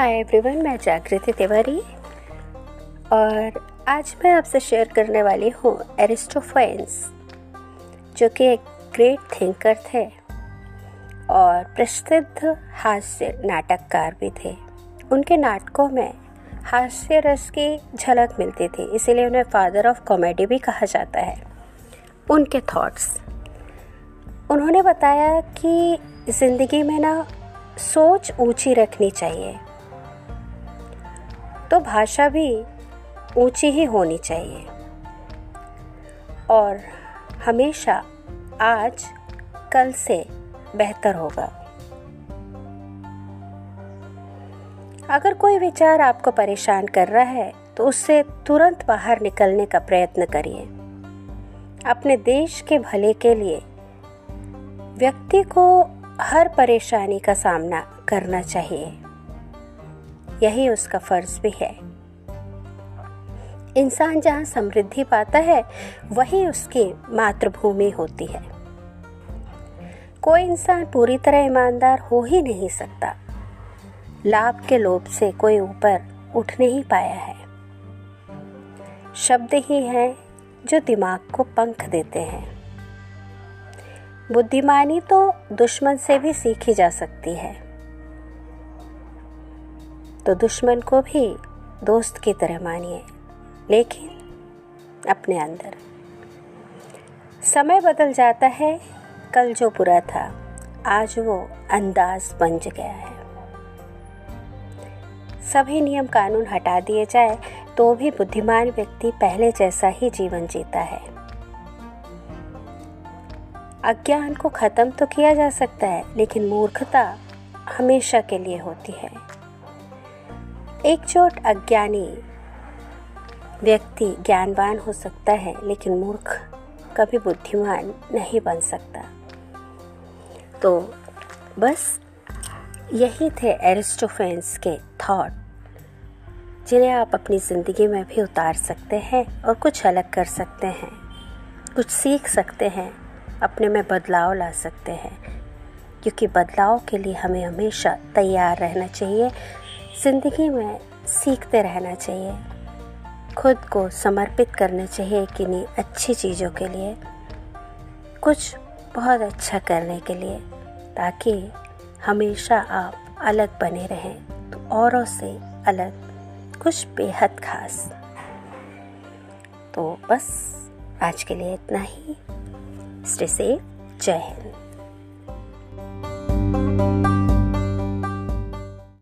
Hi everyone मैं जागृति तिवारी और आज मैं आपसे शेयर करने वाली हूँ एरिस्टोफेंस जो कि एक ग्रेट थिंकर थे और प्रसिद्ध हास्य नाटककार भी थे। उनके नाटकों में हास्य रस की झलक मिलती थी, इसीलिए उन्हें फादर ऑफ़ कॉमेडी भी कहा जाता है। उनके थॉट्स उन्होंने बताया कि ज़िंदगी में ना सोच ऊँची रखनी चाहिए। तो भाषा भी ऊँची ही होनी चाहिए। और हमेशा आज, कल से बेहतर होगा। अगर कोई विचार आपको परेशान कर रहा है तो उससे तुरंत बाहर निकलने का प्रयत्न करिए। अपने देश के भले के लिए व्यक्ति को हर परेशानी का सामना करना चाहिए। यही उसका फ़र्ज़ भी है। इंसान जहाँ समृद्धि पाता है, वही उसकी मातृभूमि होती है। कोई इंसान पूरी तरह ईमानदार हो ही नहीं सकता। लाभ के लोभ से कोई ऊपर उठ नहीं पाया है। शब्द ही हैं जो दिमाग को पंख देते हैं। बुद्धिमानी तो दुश्मन से भी सीखी जा सकती है। तो दुश्मन को भी दोस्त की तरह मानिए, लेकिन अपने अंदर। समय बदल जाता है, कल जो बुरा था, आज वो अंदाज बन गया है। सभी नियम कानून हटा दिए जाए तो भी बुद्धिमान व्यक्ति पहले जैसा ही जीवन जीता है। अज्ञान को खत्म तो किया जा सकता है, लेकिन मूर्खता हमेशा के लिए होती है। एकजुट अज्ञानी व्यक्ति ज्ञानवान हो सकता है, लेकिन मूर्ख कभी बुद्धिमान नहीं बन सकता। तो बस यही थे एरिस्टोफेंस के थॉट जिन्हें आप अपनी ज़िंदगी में भी उतार सकते हैं और कुछ अलग कर सकते हैं, कुछ सीख सकते हैं, अपने में बदलाव ला सकते हैं, क्योंकि बदलाव के लिए हमें हमेशा तैयार रहना चाहिए। ज़िंदगी में सीखते रहना चाहिए। खुद को समर्पित करना चाहिए किन्हीं अच्छी चीज़ों के लिए। कुछ बहुत अच्छा करने के लिए, ताकि हमेशा आप अलग बने रहें तो औरों से अलग, कुछ बेहद खास। तो बस, आज के लिए इतना ही। स्टे सेफ़, जय हिंद।